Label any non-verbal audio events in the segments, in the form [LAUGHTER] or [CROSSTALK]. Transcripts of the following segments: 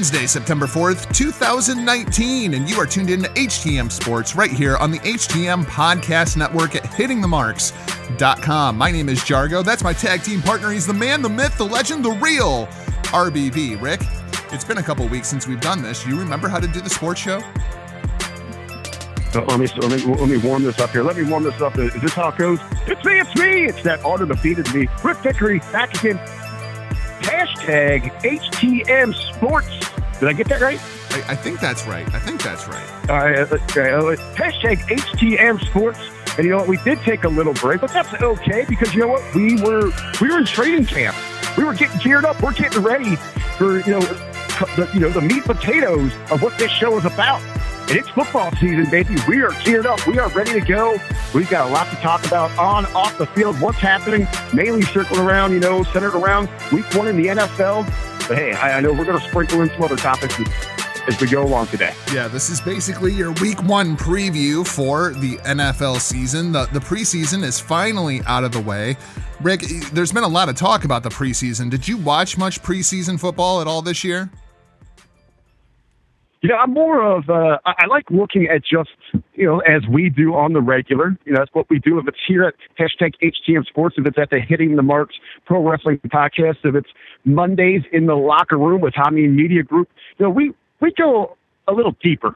Wednesday, September 4th, 2019, and you are tuned in to HTM Sports right here on the HTM Podcast Network at hittingthemarks.com. My name is Jargo. That's my tag team partner. He's the man, the myth, the legend, the real RBV. Rick, it's been a couple weeks since we've done this. You remember how to do the sports show? Uh, let me let me let me warm this up here. Let me warm this up. Is this how it goes? It's me. It's me. It's that art of defeated me. Rick Vickery back again. Hashtag HTM Sports. Did I get that right? I, I think that's right. I think that's right. All right. okay, uh, Hashtag HTM Sports. And you know what? We did take a little break, but that's okay because you know what? We were we were in training camp. We were getting geared up. We're getting ready for you know the you know the meat potatoes of what this show is about. And it's football season, baby. We are geared up. We are ready to go. We've got a lot to talk about on, off the field. What's happening? Mainly circling around, you know, centered around week one in the NFL. But hey, I, know we're going to sprinkle in some other topics as, as we go along today. Yeah, this is basically your week one preview for the NFL season. The, the preseason is finally out of the way. Rick, there's been a lot of talk about the preseason. Did you watch much preseason football at all this year? You know, I'm more of uh, I like looking at just you know as we do on the regular. You know, that's what we do. If it's here at hashtag HTM Sports, if it's at the Hitting the Marks Pro Wrestling Podcast, if it's Mondays in the locker room with Tommy and Media Group, you know, we we go a little deeper.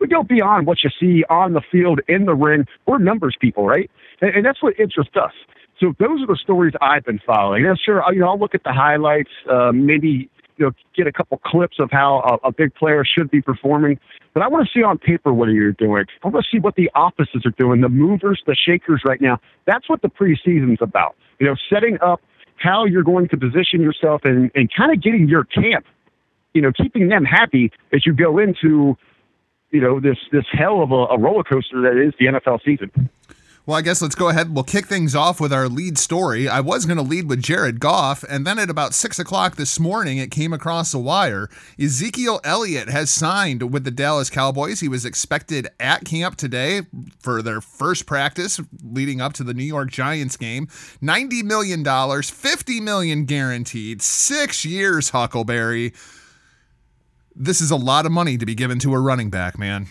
We go beyond what you see on the field in the ring. We're numbers people, right? And, and that's what interests us. So those are the stories I've been following. And sure, you know, I'll look at the highlights, uh, maybe you know, get a couple clips of how a, a big player should be performing. But I want to see on paper what you're doing. I want to see what the offices are doing, the movers, the shakers right now. That's what the preseason's about. You know, setting up how you're going to position yourself and, and kind of getting your camp, you know, keeping them happy as you go into, you know, this this hell of a, a roller coaster that is the NFL season. Well, I guess let's go ahead. We'll kick things off with our lead story. I was going to lead with Jared Goff, and then at about six o'clock this morning, it came across the wire. Ezekiel Elliott has signed with the Dallas Cowboys. He was expected at camp today for their first practice leading up to the New York Giants game. $90 million, 50 million guaranteed, six years, Huckleberry. This is a lot of money to be given to a running back, man.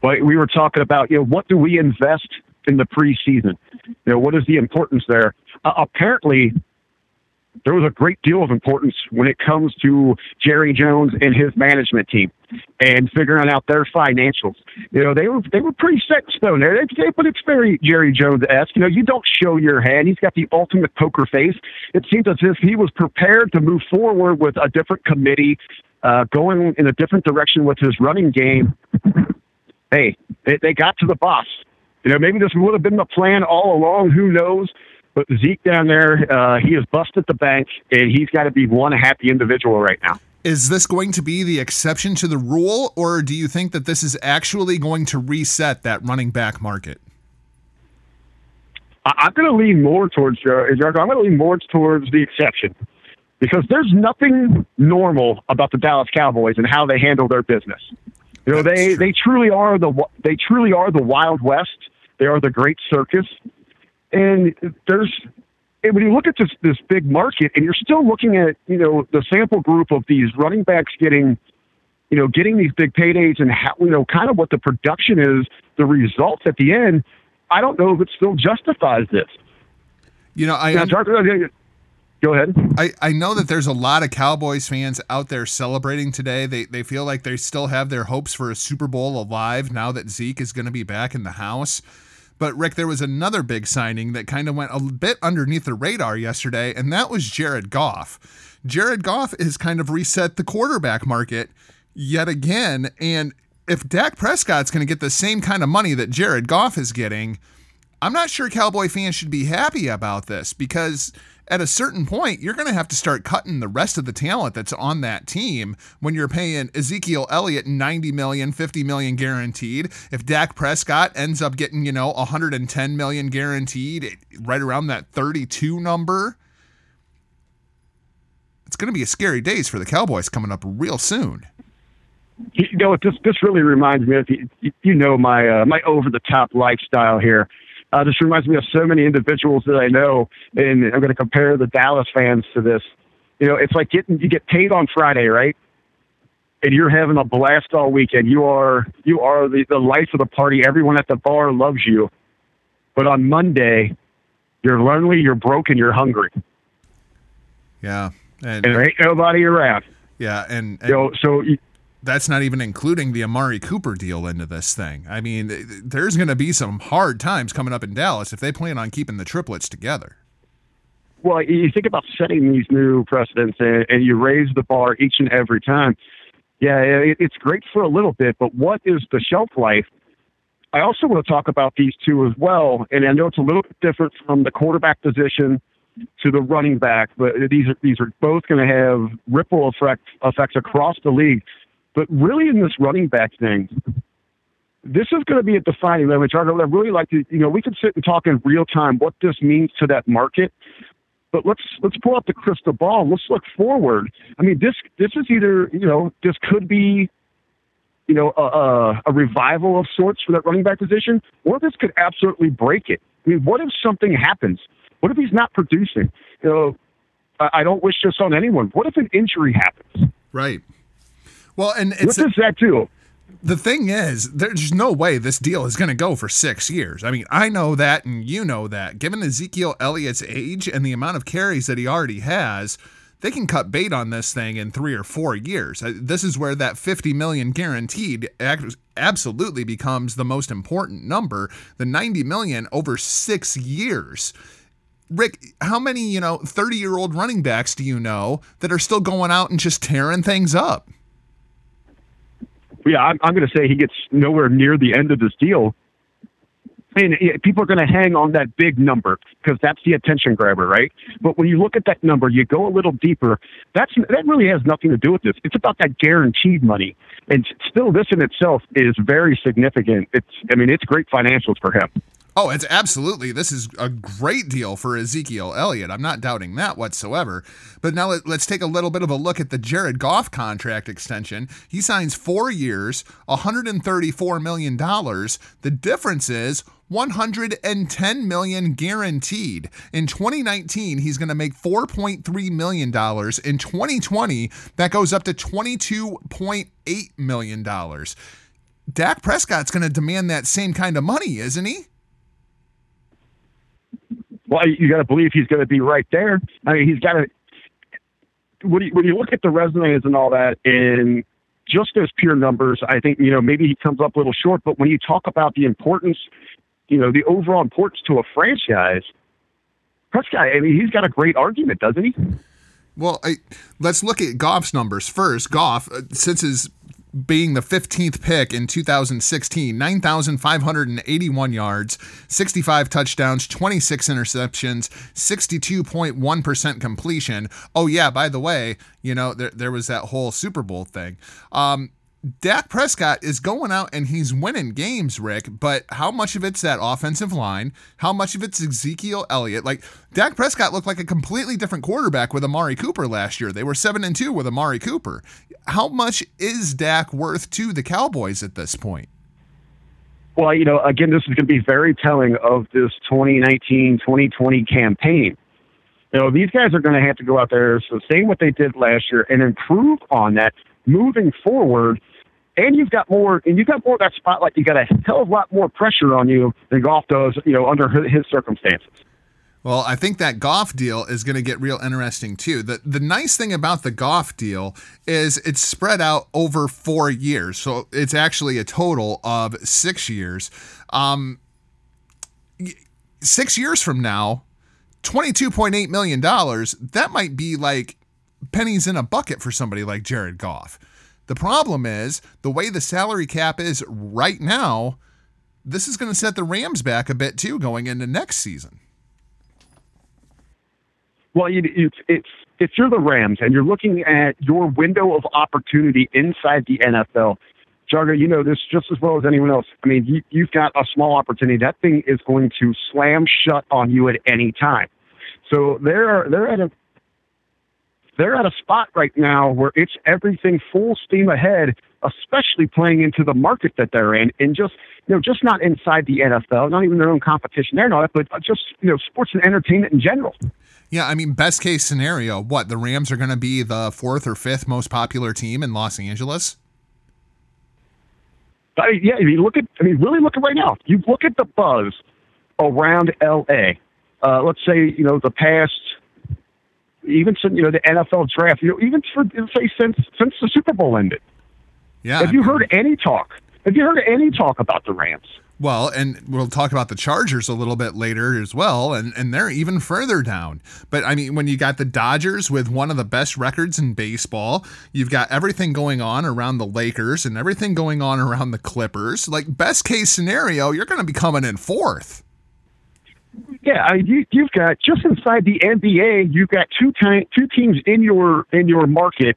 But we were talking about, you know, what do we invest in the preseason? You know, what is the importance there? Uh, apparently, there was a great deal of importance when it comes to Jerry Jones and his management team and figuring out their financials. You know, they were they were pretty set in stone there. But it's very Jerry Jones esque. You know, you don't show your hand. He's got the ultimate poker face. It seems as if he was prepared to move forward with a different committee, uh, going in a different direction with his running game hey, they, they got to the boss. You know, maybe this would have been the plan all along. Who knows? But Zeke down there, uh, he has busted the bank, and he's got to be one happy individual right now. Is this going to be the exception to the rule, or do you think that this is actually going to reset that running back market? I- I'm going to lean more towards uh, I'm going to lean more towards the exception because there's nothing normal about the Dallas Cowboys and how they handle their business. You know, That's they true. they truly are the they truly are the Wild West. They are the Great Circus, and there's and when you look at this this big market, and you're still looking at you know the sample group of these running backs getting, you know, getting these big paydays and how you know kind of what the production is, the results at the end. I don't know if it still justifies this. You know, I Now, go ahead. I, I know that there's a lot of Cowboys fans out there celebrating today. They they feel like they still have their hopes for a Super Bowl alive now that Zeke is going to be back in the house. But Rick, there was another big signing that kind of went a bit underneath the radar yesterday, and that was Jared Goff. Jared Goff has kind of reset the quarterback market yet again, and if Dak Prescott's going to get the same kind of money that Jared Goff is getting, I'm not sure Cowboy fans should be happy about this because at a certain point, you're going to have to start cutting the rest of the talent that's on that team when you're paying Ezekiel Elliott 90 million, 50 million guaranteed. If Dak Prescott ends up getting, you know, 110 million guaranteed, right around that 32 number, it's going to be a scary days for the Cowboys coming up real soon. You know, this this really reminds me of you, know my uh, my over the top lifestyle here. Uh, this reminds me of so many individuals that I know, and I'm going to compare the Dallas fans to this. You know, it's like getting you get paid on Friday, right? And you're having a blast all weekend. You are you are the, the life of the party. Everyone at the bar loves you. But on Monday, you're lonely, you're broken, you're hungry. Yeah, and, and there ain't nobody around. Yeah, and, and you know, so you, that's not even including the Amari Cooper deal into this thing. I mean, there's going to be some hard times coming up in Dallas if they plan on keeping the triplets together. Well, you think about setting these new precedents and, and you raise the bar each and every time. Yeah, it, it's great for a little bit, but what is the shelf life? I also want to talk about these two as well, and I know it's a little bit different from the quarterback position to the running back, but these are these are both going to have ripple effect effects across the league. But really, in this running back thing, this is going to be a defining moment. I really like to, you know, we can sit and talk in real time what this means to that market. But let's let's pull up the crystal ball. Let's look forward. I mean, this this is either you know this could be you know, a, a, a, revival of sorts for that running back position, or this could absolutely break it. I mean, what if something happens? What if he's not producing? You know, I, I don't wish this on anyone. What if an injury happens? Right. Well, and it's, what does that do? The thing is, there's no way this deal is going to go for six years. I mean, I know that, and you know that. Given Ezekiel Elliott's age and the amount of carries that he already has, they can cut bait on this thing in three or four years. Uh, this is where that 50 million guaranteed absolutely becomes the most important number. The 90 million over six years. Rick, how many, you know, 30 year old running backs do you know that are still going out and just tearing things up? Yeah, I'm, I'm going to say he gets nowhere near the end of this deal. And people are going to hang on that big number because that's the attention grabber, right? But when you look at that number, you go a little deeper. That's that really has nothing to do with this. It's about that guaranteed money, and still, this in itself is very significant. It's, I mean, it's great financials for him. Oh, it's absolutely. This is a great deal for Ezekiel Elliott. I'm not doubting that whatsoever. But now let, us take a little bit of a look at the Jared Goff contract extension. He signs four years, $134 million. The difference is 110 million guaranteed. In 2019, he's going to make 4.3 million dollars. In 2020, that goes up to 22.8 million dollars. Dak Prescott's going to demand that same kind of money, isn't he? Well, you got to believe he's going to be right there. I mean, he's got to. When you, when you look at the resumes and all that, and just as pure numbers, I think you know maybe he comes up a little short. But when you talk about the importance, you know, the overall importance to a franchise, Prescott, I mean, he's got a great argument, doesn't he? Well, I, let's look at Goff's numbers first. Goff, uh, since his being the 15th pick in 2016, 9,581 yards, 65 touchdowns, 26 interceptions, 62.1% completion. Oh, yeah, by the way, you know, there, there was that whole Super Bowl thing. Um, Dak Prescott is going out and he's winning games, Rick, but how much of it's that offensive line? How much of it's Ezekiel Elliott? Like Dak Prescott looked like a completely different quarterback with Amari Cooper last year. They were 7 and 2 with Amari Cooper. How much is Dak worth to the Cowboys at this point? Well, you know, again, this is going to be very telling of this 2019 2020 campaign. You know, these guys are going to have to go out there, same what they did last year, and improve on that moving forward. And you've got more, and you've got more of that spotlight. You got a hell of a lot more pressure on you than Goff does, you know, under his circumstances. Well, I think that Goff deal is going to get real interesting too. The the nice thing about the Goff deal is it's spread out over four years, so it's actually a total of six years. Um, six years from now, twenty two point eight million dollars. That might be like pennies in a bucket for somebody like Jared Goff. The problem is the way the salary cap is right now, this is going to set the Rams back a bit too going into next season. Well, it's it's if you're the Rams and you're looking at your window of opportunity inside the NFL, Jargo, you know this just as well as anyone else. I mean, you, you've got a small opportunity. That thing is going to slam shut on you at any time. So they're they're at a they're at a spot right now where it's everything full steam ahead, especially playing into the market that they're in, and just you know, just not inside the NFL, not even their own competition. They're not, but just you know, sports and entertainment in general. Yeah, I mean, best case scenario, what the Rams are going to be the fourth or fifth most popular team in Los Angeles. But yeah, if you look at, I mean, really look at right now. You look at the buzz around LA. Uh, let's say you know the past even since you know the NFL draft, you know, even for say since since the Super Bowl ended. Yeah. Have you heard any talk? Have you heard any talk about the Rams? Well, and we'll talk about the Chargers a little bit later as well, and, and they're even further down. But I mean, when you got the Dodgers with one of the best records in baseball, you've got everything going on around the Lakers and everything going on around the Clippers. Like, best case scenario, you're going to be coming in fourth. Yeah, I mean, you, you've got just inside the NBA, you've got two time, two teams in your in your market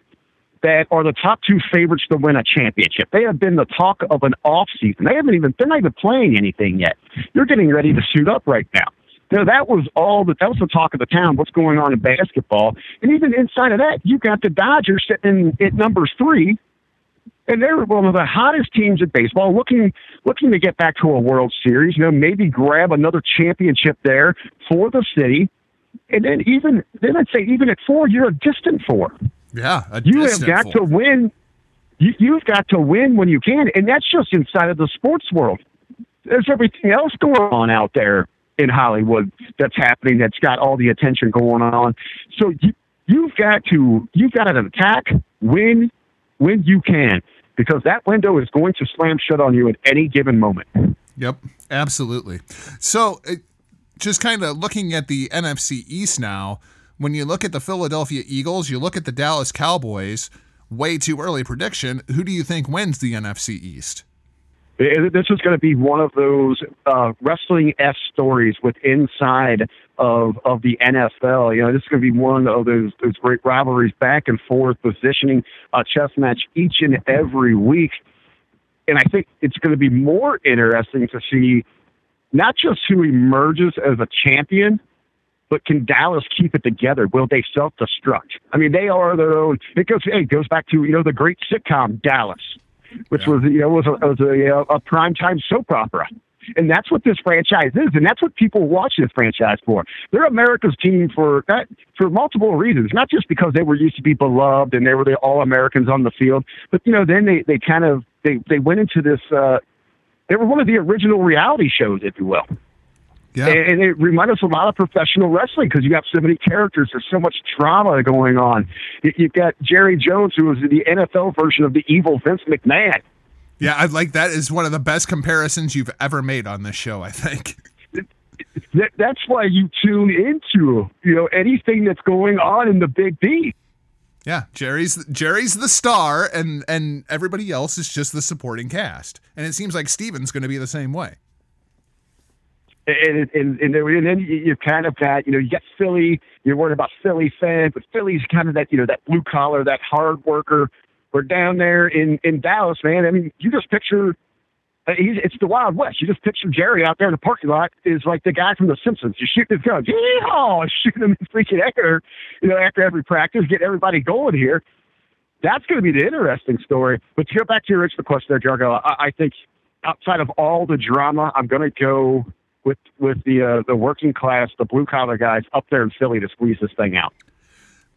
that are the top two favorites to win a championship. They have been the talk of an off season. They haven't even they're not even playing anything yet. You're getting ready to suit up right now. Now that was all that that was the talk of the town. What's going on in basketball? And even inside of that, you've got the Dodgers sitting at number three, and they're one of the hottest teams in baseball, looking looking to get back to a World Series. You know, maybe grab another championship there for the city, and then even then I'd say even at four, you're a distant four. Yeah, you have got four. to win. You, you've got to win when you can, and that's just inside of the sports world. There's everything else going on out there in Hollywood that's happening that's got all the attention going on. So you, you've got to you've got to attack, win when you can because that window is going to slam shut on you at any given moment. Yep, absolutely. So, just kind of looking at the NFC East now, when you look at the Philadelphia Eagles, you look at the Dallas Cowboys, way too early prediction. Who do you think wins the NFC East? This is going to be one of those uh, wrestling s stories with inside of of the NFL. You know, this is going to be one of those those great rivalries, back and forth positioning, a chess match each and every week. And I think it's going to be more interesting to see not just who emerges as a champion, but can Dallas keep it together? Will they self destruct? I mean, they are their own. It goes, hey, it goes back to you know the great sitcom Dallas which yeah. was you know was a, was a, a primetime soap opera. And that's what this franchise is, and that's what people watch this franchise for. They're America's team for that for multiple reasons, not just because they were used to be beloved and they were the all Americans on the field, but you know, then they, they kind of they, they went into this uh they were one of the original reality shows, if you will. Yeah. And, it reminds us a lot of professional wrestling because you have so many characters. There's so much drama going on. You've got Jerry Jones, who was the NFL version of the evil Vince McMahon. Yeah, I like that is one of the best comparisons you've ever made on this show, I think. that's why you tune into, you know, anything that's going on in the Big D. Yeah, Jerry's Jerry's the star and and everybody else is just the supporting cast. And it seems like Steven's going to be the same way and, and, and, and then you kind of got, you know, you got Philly, you're worried about Philly fans, but Philly's kind of that, you know, that blue collar, that hard worker. We're down there in, in Dallas, man. I mean, you just picture, uh, it's the Wild West. You just picture Jerry out there in the parking lot is like the guy from The Simpsons. You shoot his gun, yeah, shoot him in freaking air, you know, after every practice, get everybody going here. That's going to be the interesting story. But to go back to your original question there, Jargo, I, I think outside of all the drama, I'm going to go with with the uh, the working class, the blue collar guys up there in Philly to squeeze this thing out.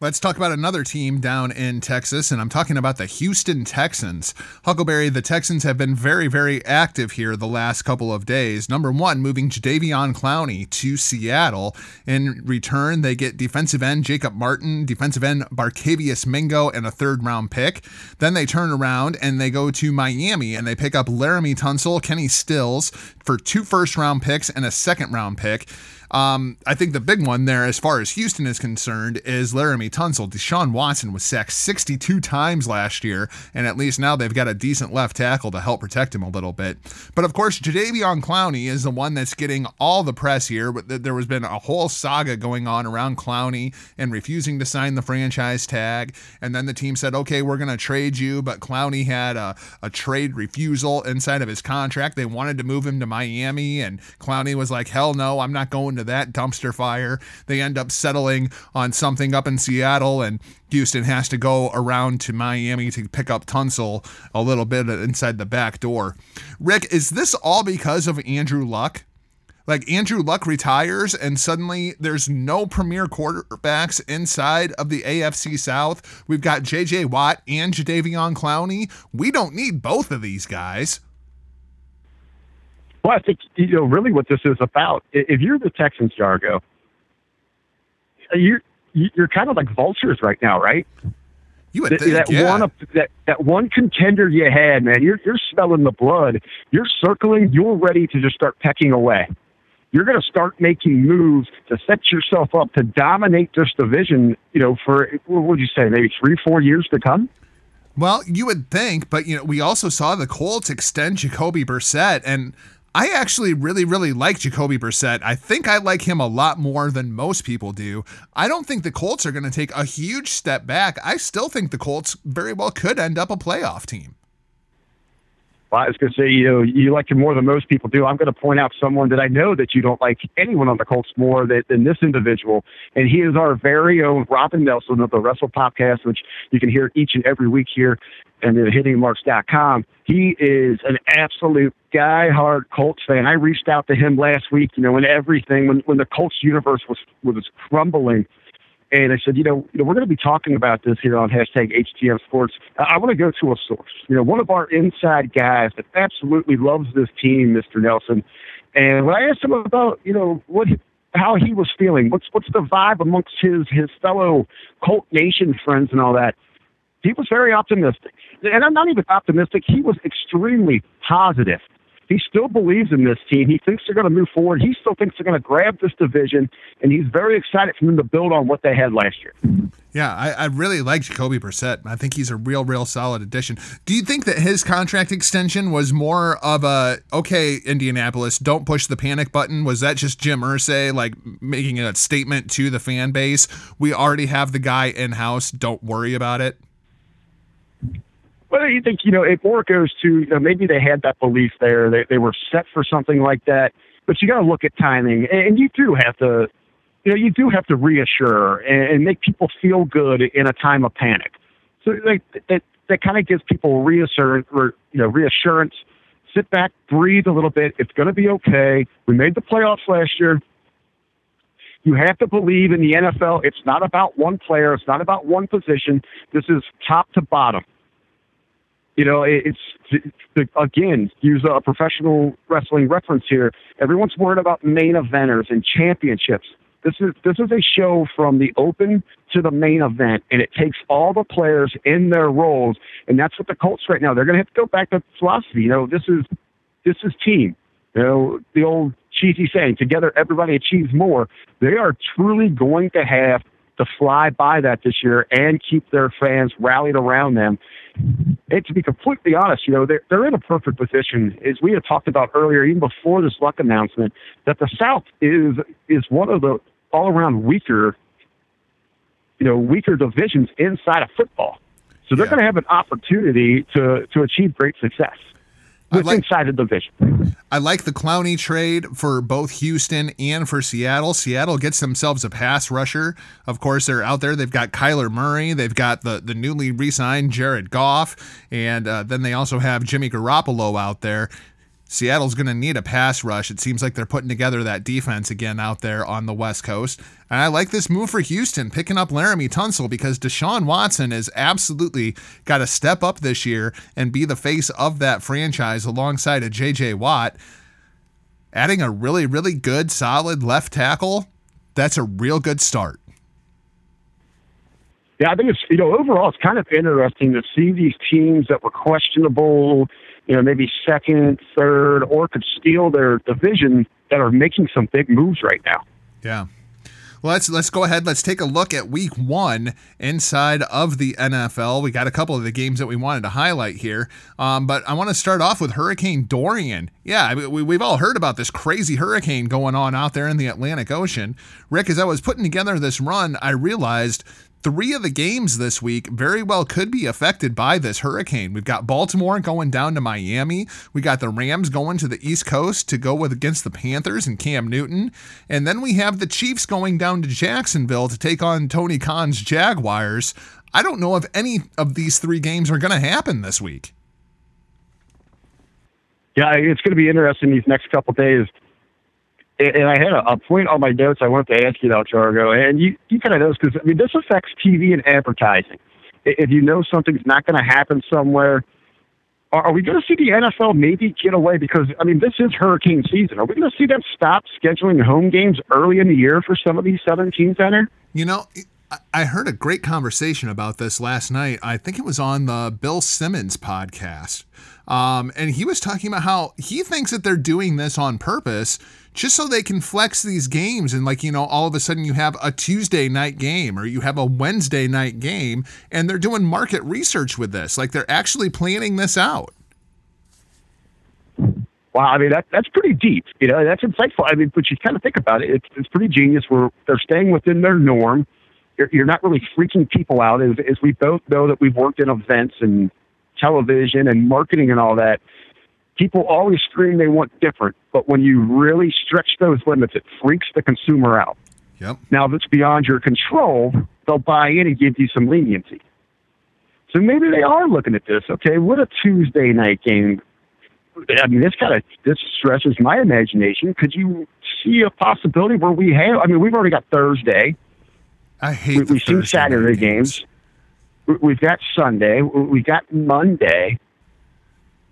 Let's talk about another team down in Texas, and I'm talking about the Houston Texans. Huckleberry, the Texans have been very, very active here the last couple of days. Number one, moving Jadeveon Clowney to Seattle. In return, they get defensive end Jacob Martin, defensive end Barkevious Mingo, and a third round pick. Then they turn around and they go to Miami and they pick up Laramie Tunsil, Kenny Stills for two first round picks and a second round pick. Um, I think the big one there, as far as Houston is concerned, is Laramie Tunsil. Deshaun Watson was sacked 62 times last year, and at least now they've got a decent left tackle to help protect him a little bit. But of course, Jadeveon Clowney is the one that's getting all the press here. But there has been a whole saga going on around Clowney and refusing to sign the franchise tag. And then the team said, okay, we're going to trade you. But Clowney had a, a trade refusal inside of his contract. They wanted to move him to Miami, and Clowney was like, hell no, I'm not going to that dumpster fire. They end up settling on something up in Seattle, and Houston has to go around to Miami to pick up Tunsil a little bit inside the back door. Rick, is this all because of Andrew Luck? Like Andrew Luck retires, and suddenly there's no premier quarterbacks inside of the AFC South. We've got J.J. Watt and Jadeveon Clowney. We don't need both of these guys. Well, I think you know really what this is about. If you're the Texans, Jargo, you're you're kind of like vultures right now, right? You would think, that yeah. one that that one contender you had, man. You're you're smelling the blood. You're circling. You're ready to just start pecking away. You're going to start making moves to set yourself up to dominate this division. You know, for what would you say, maybe three, four years to come. Well, you would think, but you know, we also saw the Colts extend Jacoby Brissett, and I actually really, really like Jacoby Brissett. I think I like him a lot more than most people do. I don't think the Colts are going to take a huge step back. I still think the Colts very well could end up a playoff team. I was going to say, you know, you like him more than most people do. I'm going to point out someone that I know that you don't like anyone on the Colts more than, than this individual, and he is our very own Robin Nelson of the Wrestle Podcast, which you can hear each and every week here and at hittingmarks.com. He is an absolute die-hard Colts fan. I reached out to him last week, you know, when everything, when, when the Colts universe was was crumbling – and I said, you know, you know, we're going to be talking about this here on hashtag HTM Sports. I want to go to a source. You know, one of our inside guys that absolutely loves this team, Mr. Nelson. And when I asked him about, you know, what how he was feeling, what's what's the vibe amongst his his fellow Colt Nation friends and all that, he was very optimistic. And I'm not even optimistic. He was extremely positive. He still believes in this team. He thinks they're going to move forward. He still thinks they're going to grab this division, and he's very excited for them to build on what they had last year. Yeah, I, I really like Jacoby Brissett. I think he's a real, real solid addition. Do you think that his contract extension was more of a okay, Indianapolis, don't push the panic button? Was that just Jim Irsay like making a statement to the fan base? We already have the guy in house. Don't worry about it. Well, you think you know it more goes to you know, maybe they had that belief there, they they were set for something like that. But you got to look at timing, and you do have to, you know, you do have to reassure and, and make people feel good in a time of panic. So like that that kind of gives people reassurance, or, you know, reassurance. Sit back, breathe a little bit. It's going to be okay. We made the playoffs last year. You have to believe in the NFL. It's not about one player. It's not about one position. This is top to bottom you know, it's again use a professional wrestling reference here. Everyone's worried about main eventers and championships. This is this is a show from the open to the main event, and it takes all the players in their roles, and that's what the Colts right now. They're going to have to go back to philosophy. You know, this is this is team. You know, the old cheesy saying, "Together, everybody achieves more." They are truly going to have to fly by that this year and keep their fans rallied around them and to be completely honest, you know, they're, they're in a perfect position. As we had talked about earlier, even before this luck announcement, that the South is is one of the all around weaker, you know, weaker divisions inside of football. So they're yeah. going to have an opportunity to to achieve great success with like, inside the division. I like the Clowney trade for both Houston and for Seattle. Seattle gets themselves a pass rusher. Of course, they're out there. They've got Kyler Murray. They've got the, the newly re signed Jared Goff. And uh, then they also have Jimmy Garoppolo out there. Seattle's going to need a pass rush. It seems like they're putting together that defense again out there on the West Coast. And I like this move for Houston, picking up Laramie Tunsil because Deshaun Watson has absolutely got to step up this year and be the face of that franchise alongside a J.J. Watt. Adding a really, really good, solid left tackle, that's a real good start. Yeah, I think it's, you know, overall, it's kind of interesting to see these teams that were questionable you know, maybe second, third, or could steal their division that are making some big moves right now. Yeah. Well, let's let's go ahead. Let's take a look at Week One inside of the NFL. We got a couple of the games that we wanted to highlight here, um, but I want to start off with Hurricane Dorian. Yeah, we, we've all heard about this crazy hurricane going on out there in the Atlantic Ocean. Rick, as I was putting together this run, I realized three of the games this week very well could be affected by this hurricane. We've got Baltimore going down to Miami. We got the Rams going to the East Coast to go with against the Panthers and Cam Newton. And then we have the Chiefs going down to Jacksonville to take on Tony Khan's Jaguars. I don't know if any of these three games are going to happen this week. Yeah, it's going to be interesting these next couple days and I had a, a, point on my notes I wanted to ask you about, Jargo, and you, you kind of know because I mean this affects TV and advertising. If you know something's not going to happen somewhere, are, are we going to see the NFL maybe get away? Because I mean this is hurricane season. Are we going to see them stop scheduling home games early in the year for some of these southern teams there? You know, I heard a great conversation about this last night. I think it was on the Bill Simmons podcast. Um, and he was talking about how he thinks that they're doing this on purpose just so they can flex these games. And, like, you know, all of a sudden you have a Tuesday night game or you have a Wednesday night game, and they're doing market research with this. Like, they're actually planning this out. Wow, I mean that that's pretty deep. You know, that's insightful. I mean, but you kind of think about it, it's it's pretty genius. Where they're staying within their norm you're, you're not really freaking people out. As, as we both know that we've worked in events and television and marketing and all that, people always scream they want different. But when you really stretch those limits, it freaks the consumer out. Yep. Now, if it's beyond your control, they'll buy in and give you some leniency. So maybe they are looking at this. Okay, what a Tuesday night game. I mean, this kind of this stretches my imagination. Could you see a possibility where we have? I mean, we've already got Thursday. I hate. We, have seen Saturday games. games. We've got Sunday. We've got Monday.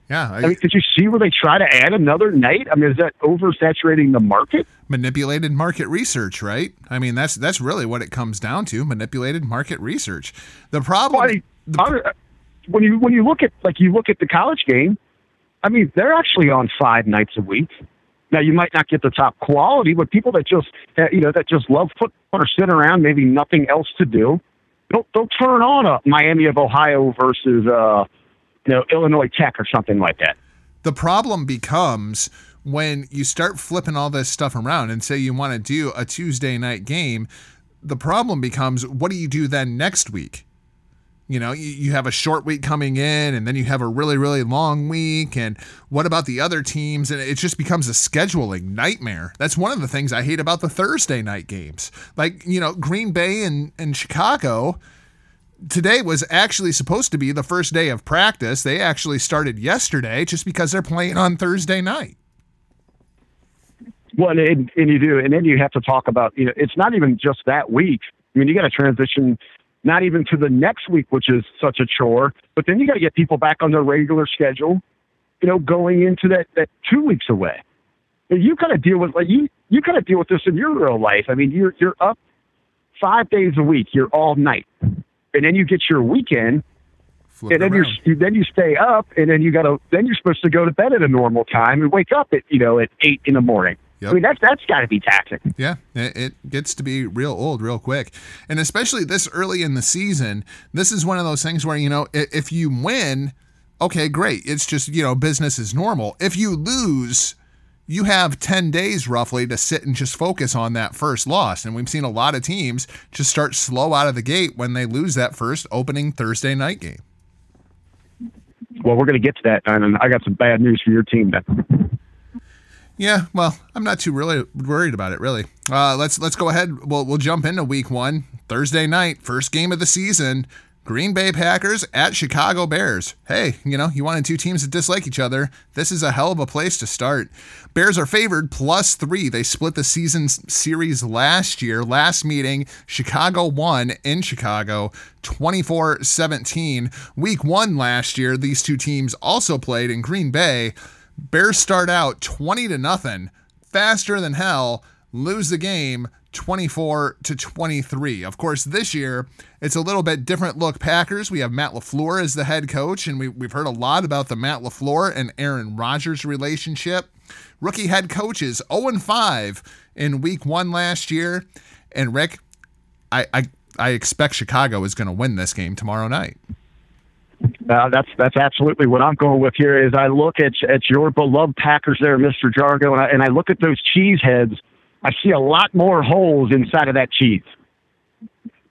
Yeah. I, I, mean, did you see where they try to add another night? I mean, is that oversaturating the market? Manipulated market research, right? I mean, that's that's really what it comes down to: manipulated market research. The problem. Well, the, when you when you look at like you look at the college game, I mean, they're actually on five nights a week. Now you might not get the top quality, but people that just you know that just love football or sit around, maybe nothing else to do, they'll they'll turn on a Miami of Ohio versus uh, you know Illinois Tech or something like that. The problem becomes when you start flipping all this stuff around and say you want to do a Tuesday night game. The problem becomes what do you do then next week? You know, you, you have a short week coming in and then you have a really, really long week. And what about the other teams? And it just becomes a scheduling nightmare. That's one of the things I hate about the Thursday night games. Like, you know, Green Bay and, and Chicago today was actually supposed to be the first day of practice. They actually started yesterday just because they're playing on Thursday night. Well, and, and you do, and then you have to talk about you know it's not even just that week. I mean, you got to transition not even to the next week, which is such a chore. But then you got to get people back on their regular schedule, you know, going into that, that two weeks away. And you kind of deal with like you you kind of deal with this in your real life. I mean, you're you're up five days a week. You're all night, and then you get your weekend, Flip and then you then you stay up, and then you got to then you're supposed to go to bed at a normal time and wake up at you know at eight in the morning. Yep. I mean, that's that's got to be taxing. Yeah, it gets to be real old real quick, and especially this early in the season. This is one of those things where you know if you win, okay, great. It's just you know business is normal. If you lose, you have 10 days roughly to sit and just focus on that first loss. And we've seen a lot of teams just start slow out of the gate when they lose that first opening Thursday night game. Well, we're going to get to that, and I got some bad news for your team then. Yeah, well, I'm not too really worried about it. Really, uh, let's let's go ahead. We'll we'll jump into Week One, Thursday night, first game of the season. Green Bay Packers at Chicago Bears. Hey, you know, you wanted two teams that dislike each other. This is a hell of a place to start. Bears are favored plus three. They split the season series last year. Last meeting, Chicago won in Chicago 24 17. Week one last year, these two teams also played in Green Bay. Bears start out 20 to nothing, faster than hell, lose the game 24 to 23. Of course, this year it's a little bit different look Packers. We have Matt LaFleur as the head coach, and we, we've heard a lot about the Matt LaFleur and Aaron Rodgers relationship. Rookie head coaches 0 5 in week one last year. And Rick, I, I, I expect Chicago is going to win this game tomorrow night. Uh, that's that's absolutely what I'm going with here. Is I look at at your beloved Packers there, Mr. Jargo, and I, and I look at those cheese heads. I see a lot more holes inside of that cheese.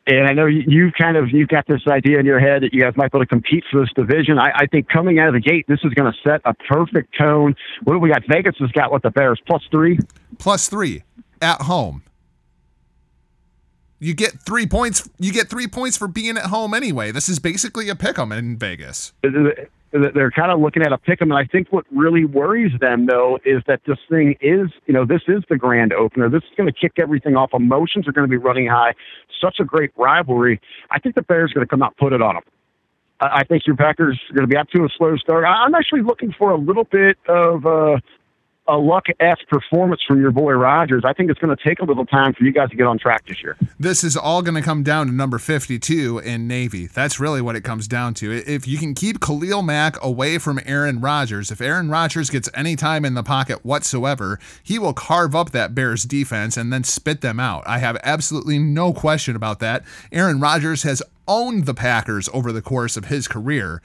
And I know you kind of you've got this idea in your head that you guys might be able to compete for this division. I, I think coming out of the gate, this is going to set a perfect tone. What do we got? Vegas has got what the Bears plus three, plus three at home. You get three points. You get three points for being at home anyway. This is basically a pick 'em in Vegas. They're kind of looking at a pick 'em, and I think what really worries them though is that this thing is, you know, this is the grand opener. This is going to kick everything off. Emotions are going to be running high. Such a great rivalry. I think the Bears are going to come out put it on them. I think your Packers are going to be up to a slow start. I'm actually looking for a little bit of uh, a luck esque performance from your boy Rodgers, I think it's going to take a little time for you guys to get on track this year. This is all going to come down to number 52 in Navy. That's really what it comes down to. If you can keep Khalil Mack away from Aaron Rodgers, if Aaron Rodgers gets any time in the pocket whatsoever, he will carve up that Bears defense and then spit them out. I have absolutely no question about that. Aaron Rodgers has owned the Packers over the course of his career.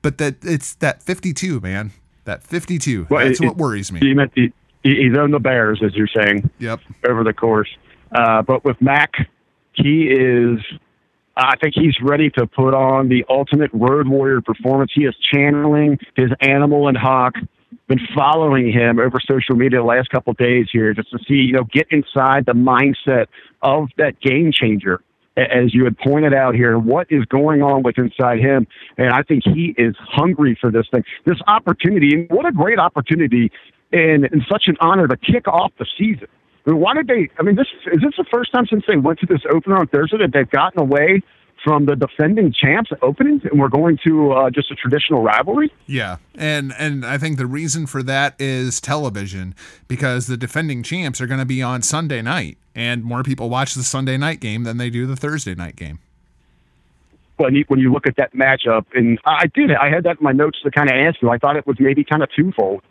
But that it's that 52, man. That 52. Well, That's it, what worries me. He meant he's owned the Bears, as you're saying. Yep. Over the course, uh, but with Mack, he is. I think he's ready to put on the ultimate road warrior performance. He is channeling his animal and hawk. Been following him over social media the last couple days here, just to see you know get inside the mindset of that game changer as you had pointed out here, what is going on with inside him. And I think he is hungry for this thing, this opportunity. And what a great opportunity and, and such an honor to kick off the season. I mean, why did they? I mean, this is this the first time since they went to this opener on Thursday that they've gotten away from the defending champs openings and we're going to uh, just a traditional rivalry. Yeah, and and I think the reason for that is television because the defending champs are going to be on Sunday night, and more people watch the Sunday night game than they do the Thursday night game. When you, when you look at that matchup, and I did, I had that in my notes to kind of ask you. I thought it was maybe kind of twofold.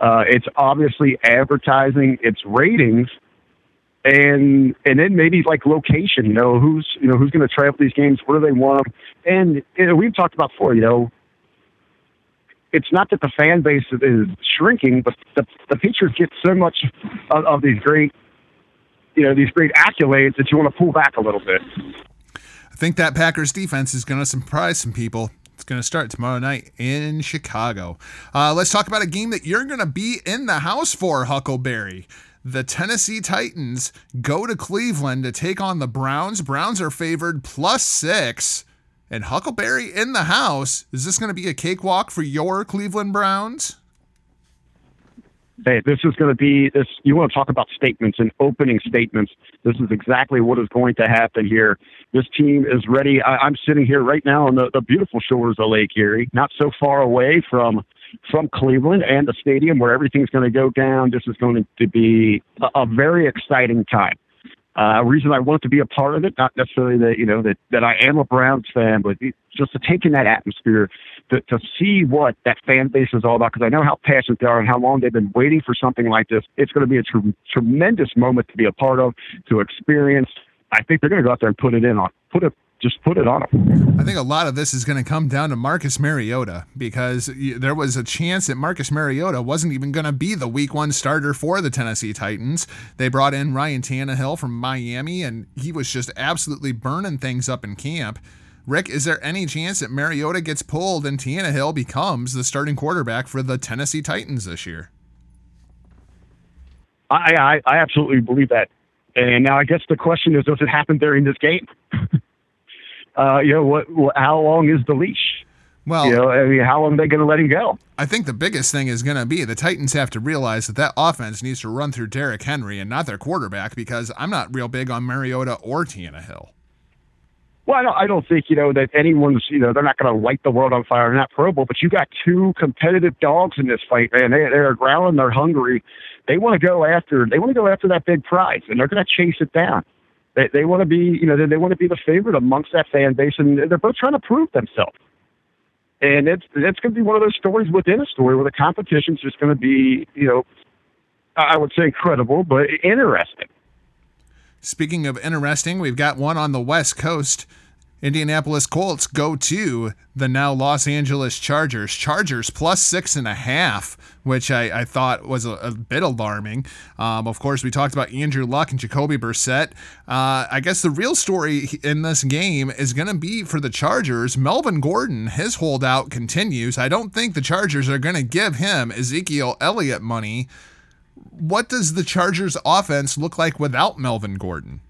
Uh, it's obviously advertising, it's ratings, and and then maybe like location. You know, who's you know who's going to travel these games? Where do they want them? And you know, we've talked about before. You know, it's not that the fan base is shrinking, but the the Patriots get so much of, of these great, you know, these great accolades that you want to pull back a little bit. I think that Packers defense is going to surprise some people. It's going to start tomorrow night in Chicago. Uh, let's talk about a game that you're going to be in the house for, Huckleberry the Tennessee Titans go to Cleveland to take on the Browns. Browns are favored plus six. And Huckleberry in the house. Is this going to be a cakewalk for your Cleveland Browns? Hey, this is going to be this. You want to talk about statements and opening statements. This is exactly what is going to happen here. This team is ready. I, am sitting here right now on the, the beautiful shores of Lake Erie, not so far away from from Cleveland and the stadium where everything's going to go down. This is going to be a, a very exciting time. Uh, reason I want to be a part of it, not necessarily that you know that that I am a Browns fan, but just to take in that atmosphere, to to see what that fan base is all about. Because I know how passionate they are and how long they've been waiting for something like this. It's going to be a tr- tremendous moment to be a part of, to experience. I think they're going to go out there and put it in on, put it just put it on them. I think a lot of this is going to come down to Marcus Mariota because there was a chance that Marcus Mariota wasn't even going to be the week one starter for the Tennessee Titans. They brought in Ryan Tannehill from Miami, and he was just absolutely burning things up in camp. Rick, is there any chance that Mariota gets pulled and Tannehill becomes the starting quarterback for the Tennessee Titans this year? I, I, I absolutely believe that. And now I guess the question is, does it happen during this game? [LAUGHS] uh, you know, what, how long is the leash? Well, you know, I mean, how long are they going to let him go? I think the biggest thing is going to be the Titans have to realize that that offense needs to run through Derrick Henry and not their quarterback because I'm not real big on Mariota or Tannehill. Well, I don't, I don't think you know that anyone's you know they're not going to light the world on fire in that Pro Bowl, but you got two competitive dogs in this fight, man. They they're growling, they're hungry, they want to go after they want to go after that big prize, and they're going to chase it down. They, they want to be, you know, they, they want to be the favorite amongst that fan base, and they're both trying to prove themselves. and it's going to be one of those stories within a story where the competition's just going to be, you know, I would say incredible, but interesting. Speaking of interesting, we've got one on the West Coast. Indianapolis Colts go to the now Los Angeles Chargers. Chargers plus six and a half, which I, I thought was a, a bit alarming. Um, of course, we talked about Andrew Luck and Jacoby Brissett. Uh, I guess the real story in this game is going to be for the Chargers. Melvin Gordon, his holdout continues. I don't think the Chargers are going to give him Ezekiel Elliott money. What does the Chargers offense look like without Melvin Gordon?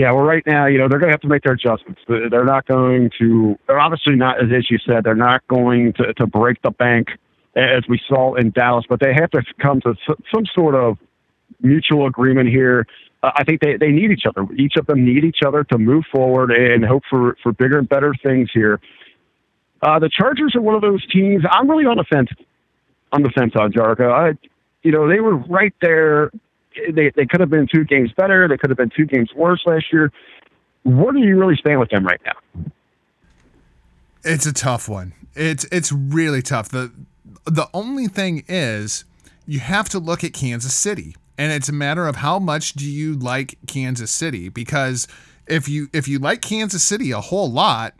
Yeah, well, right now, you know, they're going to have to make their adjustments. They're not going to, they're obviously not, as you said, they're not going to, to break the bank as we saw in Dallas, but they have to come to some sort of mutual agreement here. Uh, I think they, they need each other. Each of them need each other to move forward and hope for, for bigger and better things here. Uh, the Chargers are one of those teams. I'm really on the fence. On the fence on Jargo. I, you know, they were right there they they could have been two games better. They could have been two games worse last year. What are you really stand with them right now? It's a tough one. It's it's really tough. the The only thing is, you have to look at Kansas City, and it's a matter of how much do you like Kansas City. Because if you if you like Kansas City a whole lot,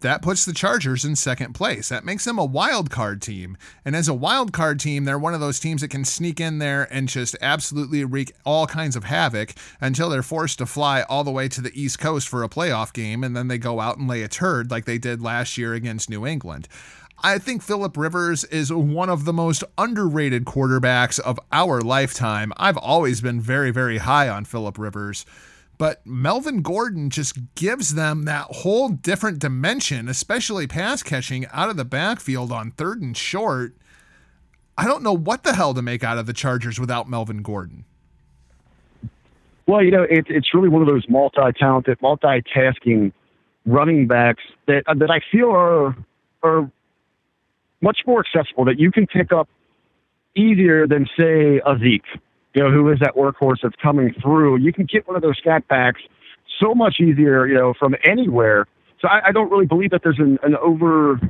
that puts the Chargers in second place. That makes them a wild card team. And as a wild card team, they're one of those teams that can sneak in there and just absolutely wreak all kinds of havoc until they're forced to fly all the way to the East Coast for a playoff game and then they go out and lay a turd like they did last year against New England. I think Philip Rivers is one of the most underrated quarterbacks of our lifetime. I've always been very, very high on Philip Rivers. But Melvin Gordon just gives them that whole different dimension, especially pass catching out of the backfield on third and short. I don't know what the hell to make out of the Chargers without Melvin Gordon. Well, you know, it, it's really one of those multi-talented, multitasking running backs that uh, that I feel are are much more accessible that you can pick up easier than say a Zeke you know, who is that workhorse that's coming through. You can get one of those scat backs so much easier, you know, from anywhere. So I, I don't really believe that there's an, an over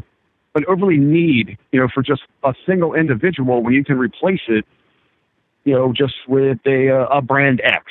an overly need, you know, for just a single individual when you can replace it, you know, just with a uh, a brand X.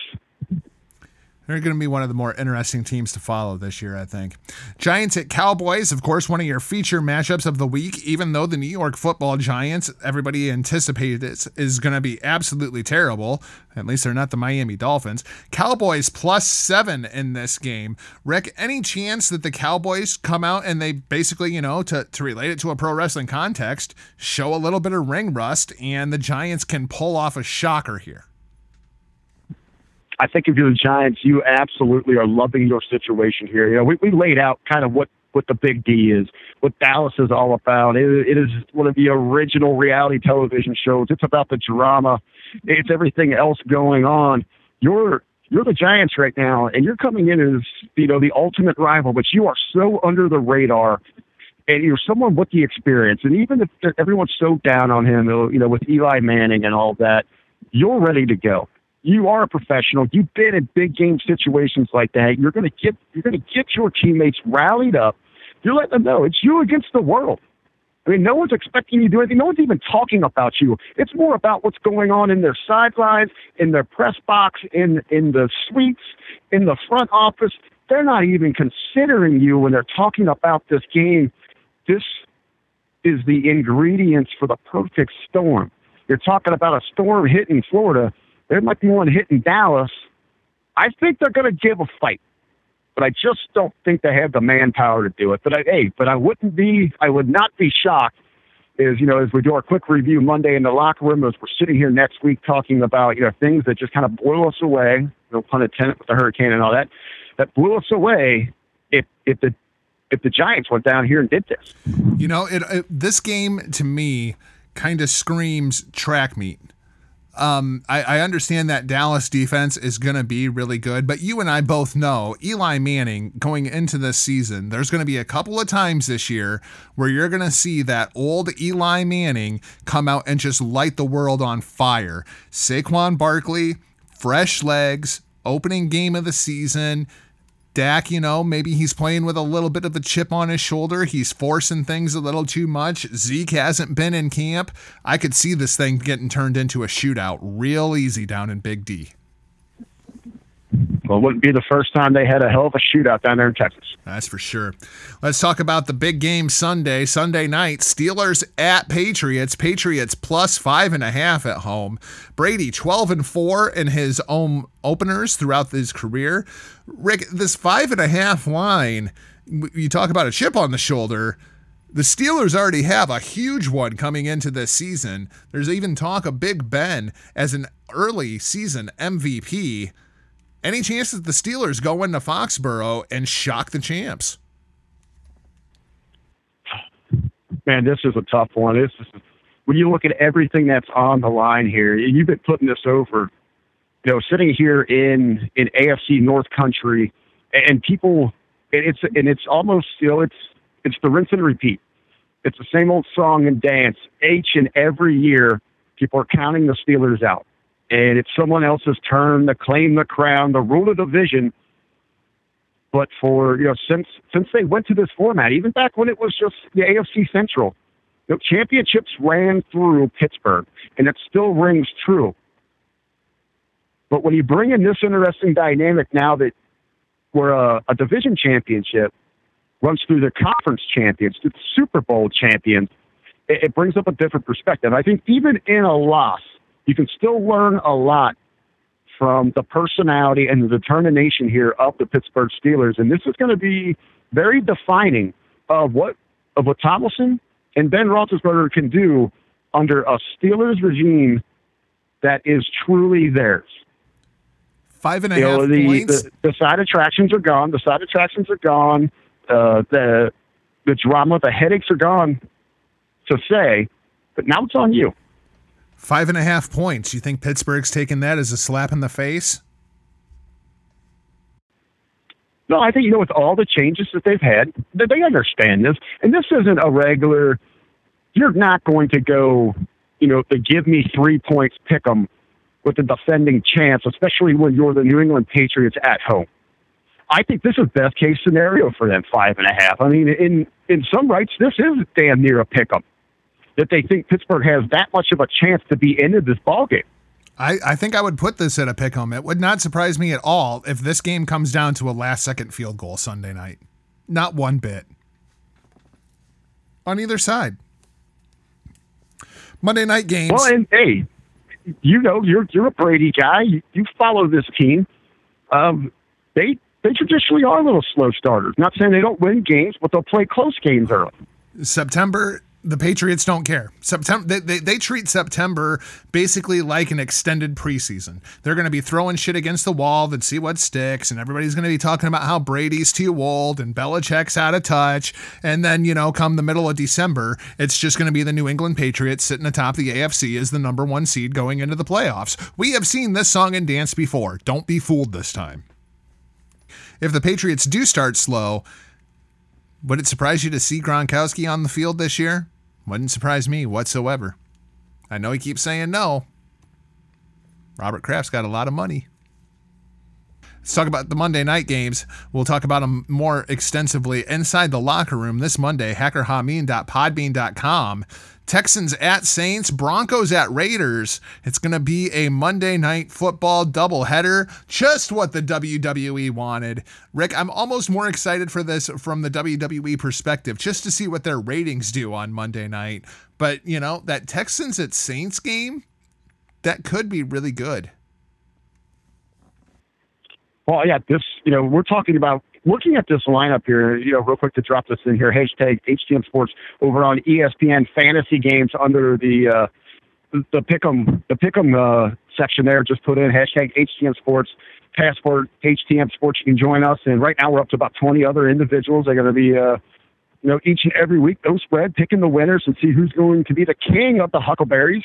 They're going to be one of the more interesting teams to follow this year, I think. Giants at Cowboys, of course, one of your feature matchups of the week, even though the New York football Giants, everybody anticipated is going to be absolutely terrible. At least they're not the Miami Dolphins. Cowboys plus seven in this game. Rick, any chance that the Cowboys come out and they basically, you know, to, to relate it to a pro wrestling context, show a little bit of ring rust and the Giants can pull off a shocker here? I think if you're the Giants, you absolutely are loving your situation here. You know, we, we laid out kind of what what the big D is, what Dallas is all about. It, it is one of the original reality television shows. It's about the drama. It's everything else going on. You're you're the Giants right now, and you're coming in as you know the ultimate rival, but you are so under the radar, and you're someone with the experience. And even if everyone's so down on him, you know, with Eli Manning and all that, you're ready to go you are a professional. You've been in big game situations like that. You're going to get you're going to get your teammates rallied up. You're letting them know it's you against the world. I mean, no one's expecting you to do anything. No one's even talking about you. It's more about what's going on in their sidelines, in their press box, in in the suites, in the front office. They're not even considering you when they're talking about this game. This is the ingredients for the perfect storm. You're talking about a storm hitting Florida there might be one hitting Dallas. I think they're going to give a fight, but I just don't think they have the manpower to do it. But I, hey, but I wouldn't be, I would not be shocked. Is you know, as we do our quick review Monday in the locker room, as we're sitting here next week talking about you know things that just kind of blew us away, no pun intended with the hurricane and all that, that blew us away. If if the if the Giants went down here and did this, you know, it, it this game to me kind of screams track meet um, I, I, understand that Dallas defense is going to be really good, but you and I both know Eli Manning going into this season, there's going to be a couple of times this year where you're going to see that old Eli Manning come out and just light the world on fire. Saquon Barkley, fresh legs, opening game of the season. Dak, you know, maybe he's playing with a little bit of a chip on his shoulder. He's forcing things a little too much. Zeke hasn't been in camp. I could see this thing getting turned into a shootout real easy down in Big D. Well, it wouldn't be the first time they had a hell of a shootout down there in Texas. That's for sure. Let's talk about the big game Sunday, Sunday night. Steelers at Patriots. Patriots plus five and a half at home. Brady 12 and four in his own openers throughout his career. Rick, this five and a half line, you talk about a chip on the shoulder. The Steelers already have a huge one coming into this season. There's even talk of Big Ben as an early season MVP. Any chance that the Steelers go into Foxborough and shock the champs? Man, this is a tough one. This is when you look at everything that's on the line here. You've been putting this over. You know, sitting here in in AFC North Country, and people, it's and it's almost you know it's it's the rinse and repeat. It's the same old song and dance each and every year. People are counting the Steelers out and it's someone else's turn to claim the crown, to rule the division. But for you know, since since they went to this format, even back when it was just the AFC Central, you know, championships ran through Pittsburgh, and it still rings true. But when you bring in this interesting dynamic now that where a, a division championship runs through the conference champions, to the Super Bowl champions, it, it brings up a different perspective. I think even in a loss, you can still learn a lot from the personality and the determination here of the Pittsburgh Steelers. And this is going to be very defining of what of what Tomlinson and Ben Roethlisberger can do under a Steelers regime that is truly theirs. Five and a you half know, the, points. The, the, side attractions are gone. The side attractions are gone. Uh, the the drama, the headaches are gone. To say, but now it's on you. Five and a half points. You think Pittsburgh's taking that as a slap in the face? No, I think you know with all the changes that they've had, that they understand this, and this isn't a regular. You're not going to go, you know, to give me three points, pick them with a defending chance, especially when you're the New England Patriots at home. I think this is best case scenario for them, five and a half. I mean, in in some rights, this is damn near a pick 'em that they think Pittsburgh has that much of a chance to be into this ball game. I, I think I would put this at a pick 'em. It would not surprise me at all if this game comes down to a last second field goal Sunday night. Not one bit. On either side. Monday night games. Well, and hey, you know, you're you're a Brady guy. You, you follow this team. Um, they they traditionally are little slow starters. Not saying they don't win games, but they'll play close games early. September the Patriots don't care. September they, they, they, treat September basically like an extended preseason. They're going to be throwing shit against the wall and see what sticks, and everybody's going to be talking about how Brady's too old and Belichick's out of touch. And then, you know, come the middle of December, it's just going to be the New England Patriots sitting atop the AFC as the number one seed going into the playoffs. We have seen this song and dance before. Don't be fooled this time. If the Patriots do start slow, would it surprise you to see Gronkowski on the field this year? Wouldn't surprise me whatsoever. I know he keeps saying no. Robert Kraft's got a lot of money. Let's talk about the Monday night games. We'll talk about them more extensively inside the locker room this Monday. HackerHameen.podbean.com Texans at Saints, Broncos at Raiders. It's going to be a Monday night football doubleheader, just what the WWE wanted. Rick, I'm almost more excited for this from the WWE perspective, just to see what their ratings do on Monday night. But, you know, that Texans at Saints game, that could be really good. Well, yeah, this, you know, we're talking about looking at this lineup here, you know, real quick to drop this in here, hashtag HTM Sports over on ESPN Fantasy Games under the uh, the pick'em the pick'em uh, section there. Just put in hashtag HTM Sports passport HTM Sports. You can join us, and right now we're up to about 20 other individuals. They're going to be. Uh, you know, each and every week, those spread, picking the winners and see who's going to be the king of the Huckleberries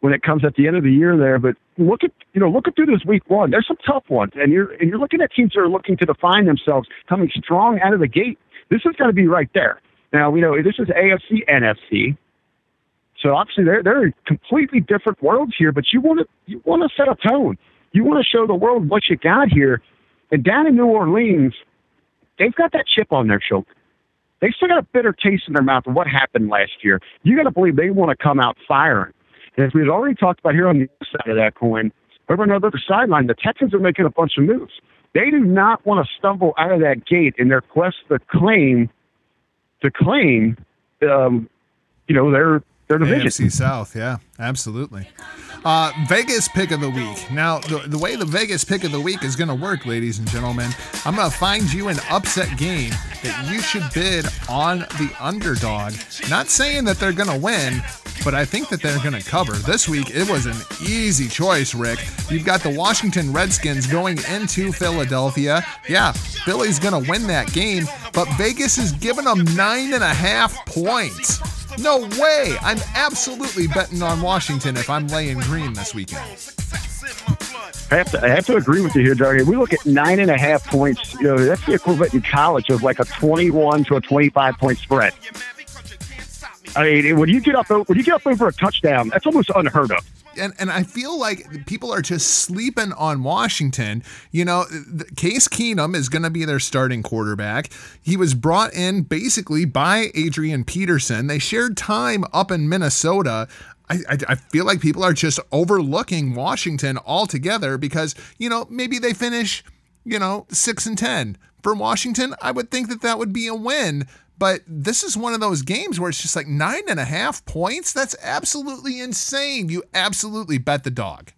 when it comes at the end of the year there. But look at you know look at through this week one. There's some tough ones, and you're and you're looking at teams that are looking to define themselves, coming strong out of the gate. This is going to be right there. Now we know this is AFC NFC. So obviously they're they're completely different worlds here, but you want to you want to set a tone. You want to show the world what you got here. And down in New Orleans, they've got that chip on their shoulder. They still got a bitter taste in their mouth of what happened last year. You got to believe they want to come out firing. As we've already talked about here on the other side of that coin, over on the other sideline, the Texans are making a bunch of moves. They do not want to stumble out of that gate in their quest to claim, to claim, um, you know, their their division. AFC South, yeah, absolutely. Uh, Vegas pick of the week. Now, the, the way the Vegas pick of the week is going to work, ladies and gentlemen, I'm going to find you an upset game that you should bid on the underdog. Not saying that they're going to win, but I think that they're going to cover. This week, it was an easy choice, Rick. You've got the Washington Redskins going into Philadelphia. Yeah, Philly's going to win that game, but Vegas is giving them nine and a half points. No way! I'm absolutely betting on Washington if I'm laying green this weekend. I have to, I have to agree with you here, Darby. We look at nine and a half points. You know, that's the equivalent in college of like a 21 to a 25 point spread. I mean, when you get up, when you get up over a touchdown, that's almost unheard of and and I feel like people are just sleeping on Washington. You know, Case Keenum is going to be their starting quarterback. He was brought in basically by Adrian Peterson. They shared time up in Minnesota. I, I, I, feel like people are just overlooking Washington altogether because, you know, maybe they finish, you know, six and 10. For Washington, I would think that that would be a win. But this is one of those games where it's just like nine and a half points. That's absolutely insane. You absolutely bet the dog.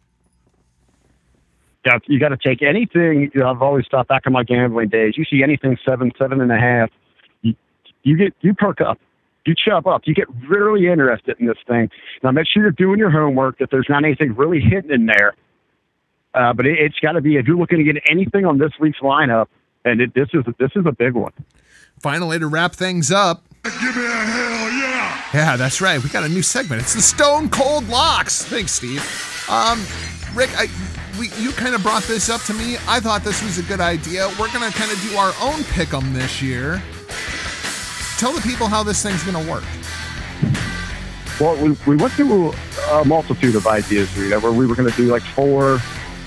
Yeah, you got to take anything. You know, I've always thought back in my gambling days. You see anything seven, seven and a half, you, you get you perk up, you chop up, you get really interested in this thing. Now make sure you're doing your homework. That there's not anything really hidden in there. Uh, but it, has got to be if you're looking to get anything on this week's lineup, and it, this is this is a big one. Finally, to wrap things up. Give me a hell yeah! Yeah, that's right. We got a new segment. It's the Stone Cold Locks. Thanks, Steve. Um, Rick, I, we, you kind of brought this up to me. I thought this was a good idea. We're going to kind of do our own pick 'em this year. Tell the people how this thing's going to work. Well, we, we went through a multitude of ideas, Rita, where we were going to do like four,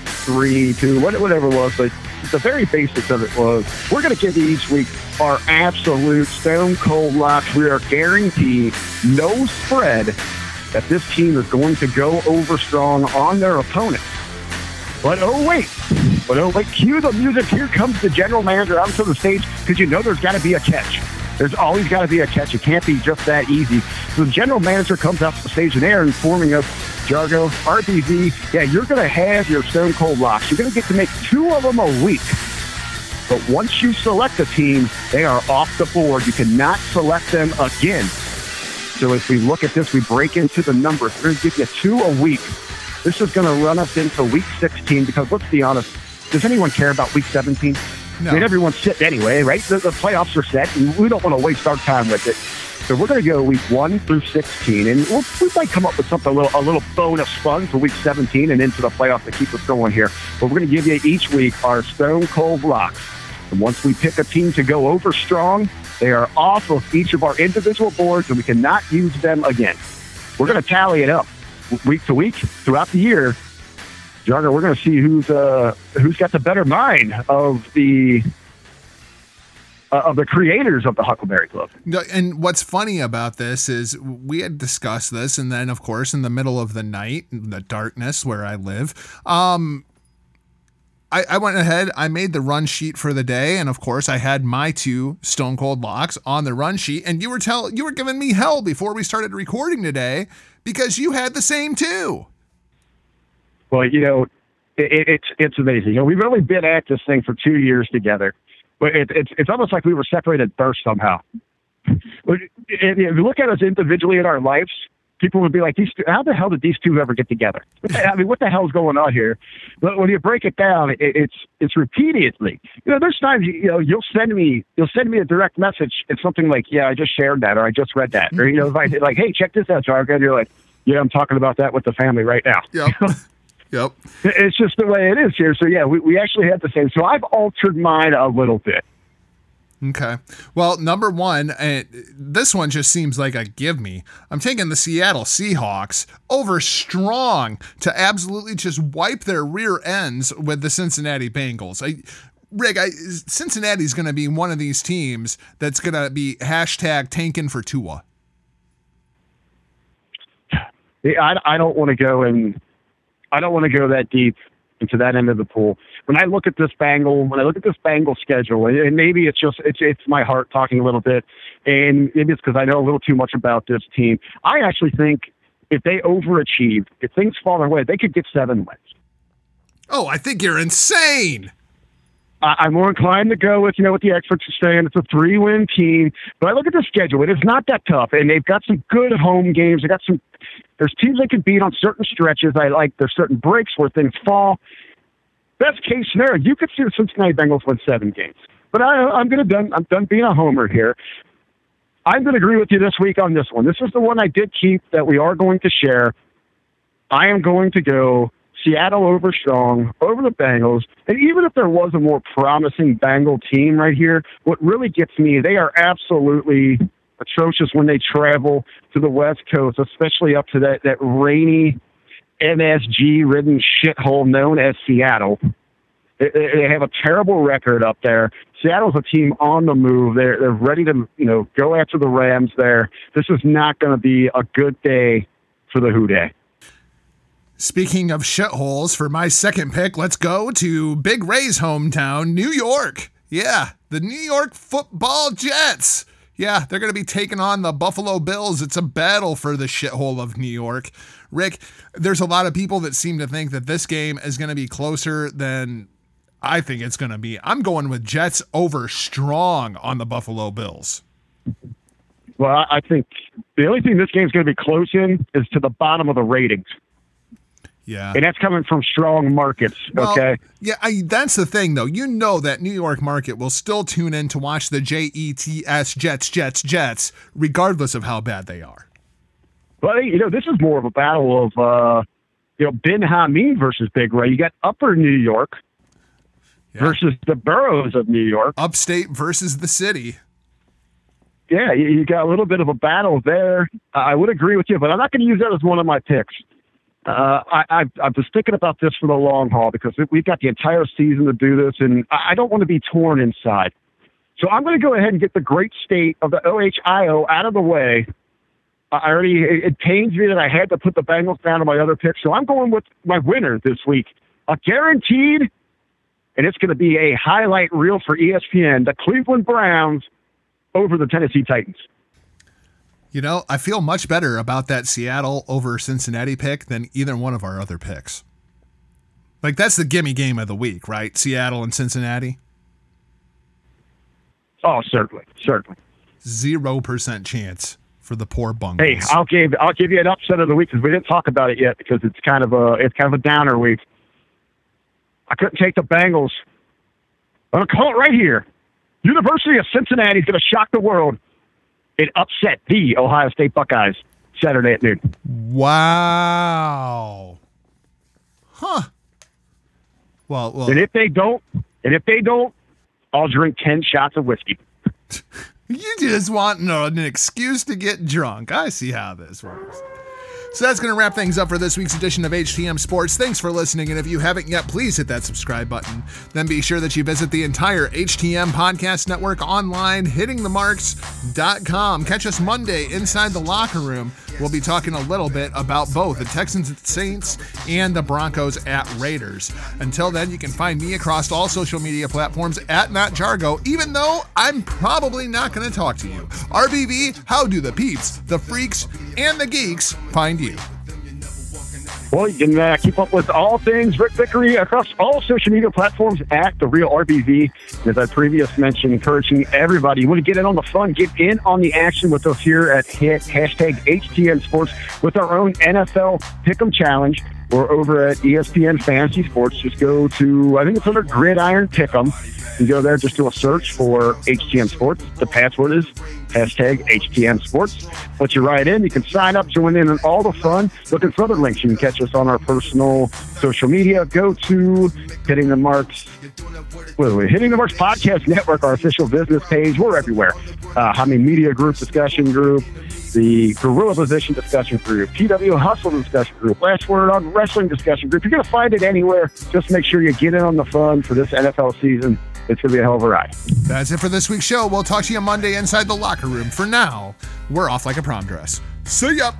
three, two, whatever it was. But the very basics of it was we're going to give you each week our absolute stone cold locks. We are guaranteed no spread that this team is going to go over strong on their opponent. But oh wait, but oh wait, cue the music. Here comes the general manager onto the stage because you know there's got to be a catch. There's always got to be a catch. It can't be just that easy. So the general manager comes out to the stage and they're informing us, Jargo, RBV, yeah, you're going to have your stone cold locks. You're going to get to make two of them a week. But once you select a team, they are off the board. You cannot select them again. So if we look at this, we break into the numbers. We're going to give you two a week. This is going to run us into week 16 because let's be honest, does anyone care about week 17? No. I mean, everyone's set anyway, right? The, the playoffs are set, and we don't want to waste our time with it. So we're going to go week one through 16, and we'll, we might come up with something a little, a little bonus fun for week 17 and into the playoffs to keep us going here. But we're going to give you each week our Stone Cold Locks. And once we pick a team to go over strong, they are off of each of our individual boards, and we cannot use them again. We're going to tally it up week to week throughout the year Jugger, we're going to see who's uh, who's got the better mind of the uh, of the creators of the Huckleberry Club. And what's funny about this is we had discussed this, and then of course in the middle of the night, in the darkness where I live, um, I, I went ahead, I made the run sheet for the day, and of course I had my two Stone Cold locks on the run sheet, and you were tell you were giving me hell before we started recording today because you had the same two. Well, you know, it, it's it's amazing. You know, we've only been at this thing for two years together, but it, it's it's almost like we were separated birth somehow. But if you look at us individually in our lives, people would be like, "These, two, how the hell did these two ever get together?" [LAUGHS] I mean, what the hell's going on here? But when you break it down, it, it's it's repeatedly. You know, there's times you, you know you'll send me you'll send me a direct message. It's something like, "Yeah, I just shared that," or "I just read that," or you know, if I like, "Hey, check this out, Jargo," you're like, "Yeah, I'm talking about that with the family right now." Yep. [LAUGHS] Yep. It's just the way it is here. So yeah, we, we actually had the same. So I've altered mine a little bit. Okay. Well, number one, uh, this one just seems like a give me. I'm taking the Seattle Seahawks over strong to absolutely just wipe their rear ends with the Cincinnati Bengals. I, Rick, I, Cincinnati's going to be one of these teams that's going to be hashtag tanking for Tua. I, I don't want to go and I don't want to go that deep into that end of the pool. When I look at this Bengal, when I look at this Bengal schedule, and maybe it's just it's it's my heart talking a little bit, and maybe it's because I know a little too much about this team. I actually think if they overachieve, if things fall their way, they could get seven wins. Oh, I think you're insane. I, am more inclined to go with, you know, what the experts are saying. It's a three win team. But I look at the schedule. It is not that tough. And they've got some good home games. They got some, there's teams they can beat on certain stretches. I like, there's certain breaks where things fall. Best case scenario, you could see the Cincinnati Bengals win seven games. But I, I'm to done, I'm done being a homer here. I'm going to agree with you this week on this one. This is the one I did keep that we are going to share. I am going to go Seattle over strong, over the Bengals. And even if there was a more promising Bengal team right here, what really gets me, they are absolutely atrocious when they travel to the West Coast, especially up to that, that rainy MSG ridden shithole known as Seattle. They, they have a terrible record up there. Seattle's a team on the move. They're they're ready to you know go after the Rams. There, this is not going to be a good day for the Who Dey. Speaking of shitholes, for my second pick, let's go to Big Ray's hometown, New York. Yeah, the New York football Jets. Yeah, they're going to be taking on the Buffalo Bills. It's a battle for the shithole of New York. Rick, there's a lot of people that seem to think that this game is going to be closer than I think it's going to be. I'm going with Jets over strong on the Buffalo Bills. Well, I think the only thing this game is going to be close in is to the bottom of the ratings. Yeah. And that's coming from strong markets. Well, okay. Yeah, I, that's the thing, though. You know that New York market will still tune in to watch the J E T S Jets, Jets, Jets, regardless of how bad they are. Well, you know, this is more of a battle of, uh, you know, Ben Hameen versus Big Ray. You got Upper New York yeah. versus the boroughs of New York. Upstate versus the city. Yeah, you got a little bit of a battle there. I would agree with you, but I'm not going to use that as one of my picks. Uh, I, I, I was thinking about this for the long haul because we've got the entire season to do this, and I don't want to be torn inside. So I'm going to go ahead and get the great state of the OHIO out of the way. I already it, it pains me that I had to put the Bengals down on my other pick, so I'm going with my winner this week, a guaranteed, and it's going to be a highlight reel for ESPN: the Cleveland Browns over the Tennessee Titans. You know, I feel much better about that Seattle over Cincinnati pick than either one of our other picks. Like that's the gimme game of the week, right? Seattle and Cincinnati. Oh, certainly, certainly. Zero percent chance for the poor Bungles. Hey, I'll give I'll give you an upset of the week because we didn't talk about it yet because it's kind of a it's kind of a downer week. I couldn't take the Bengals. I'm gonna call it right here. University of Cincinnati is gonna shock the world it upset the Ohio State Buckeyes Saturday at noon. Wow. Huh. Well, well. And if they don't, and if they don't, I'll drink ten shots of whiskey. [LAUGHS] you just want an excuse to get drunk. I see how this works. So that's going to wrap things up for this week's edition of HTM Sports. Thanks for listening. And if you haven't yet, please hit that subscribe button. Then be sure that you visit the entire HTM Podcast Network online, hittingthemarks.com. Catch us Monday inside the locker room. We'll be talking a little bit about both the Texans at Saints and the Broncos at Raiders. Until then, you can find me across all social media platforms at Matt Jargo, even though I'm probably not going to talk to you. RBV, how do the peeps, the freaks, and the geeks find you? Well, you can uh, keep up with all things Rick Vickery across all social media platforms at The Real RBV. As I previously mentioned, encouraging everybody, you want to get in on the fun, get in on the action with us here at hashtag HTM Sports with our own NFL Pick'em Challenge. We're over at ESPN Fantasy Sports. Just go to, I think it's under Gridiron Pick'em. You go there, just do a search for HTM Sports. The password is hashtag HTM Sports. Put you right in, you can sign up, join in on all the fun. Looking for other links, you can catch us on our personal social media. Go to Hitting the Marks, Hitting the Marks Podcast Network, our official business page. We're everywhere. Uh, I mean, Media Group, Discussion Group, the Gorilla Position Discussion Group, PW Hustle Discussion Group, Last Word on Wrestling Discussion Group. You're going to find it anywhere. Just make sure you get in on the fun for this NFL season. It's going to be a hell of a ride. That's it for this week's show. We'll talk to you Monday inside the locker locker room. For now, we're off like a prom dress. See ya!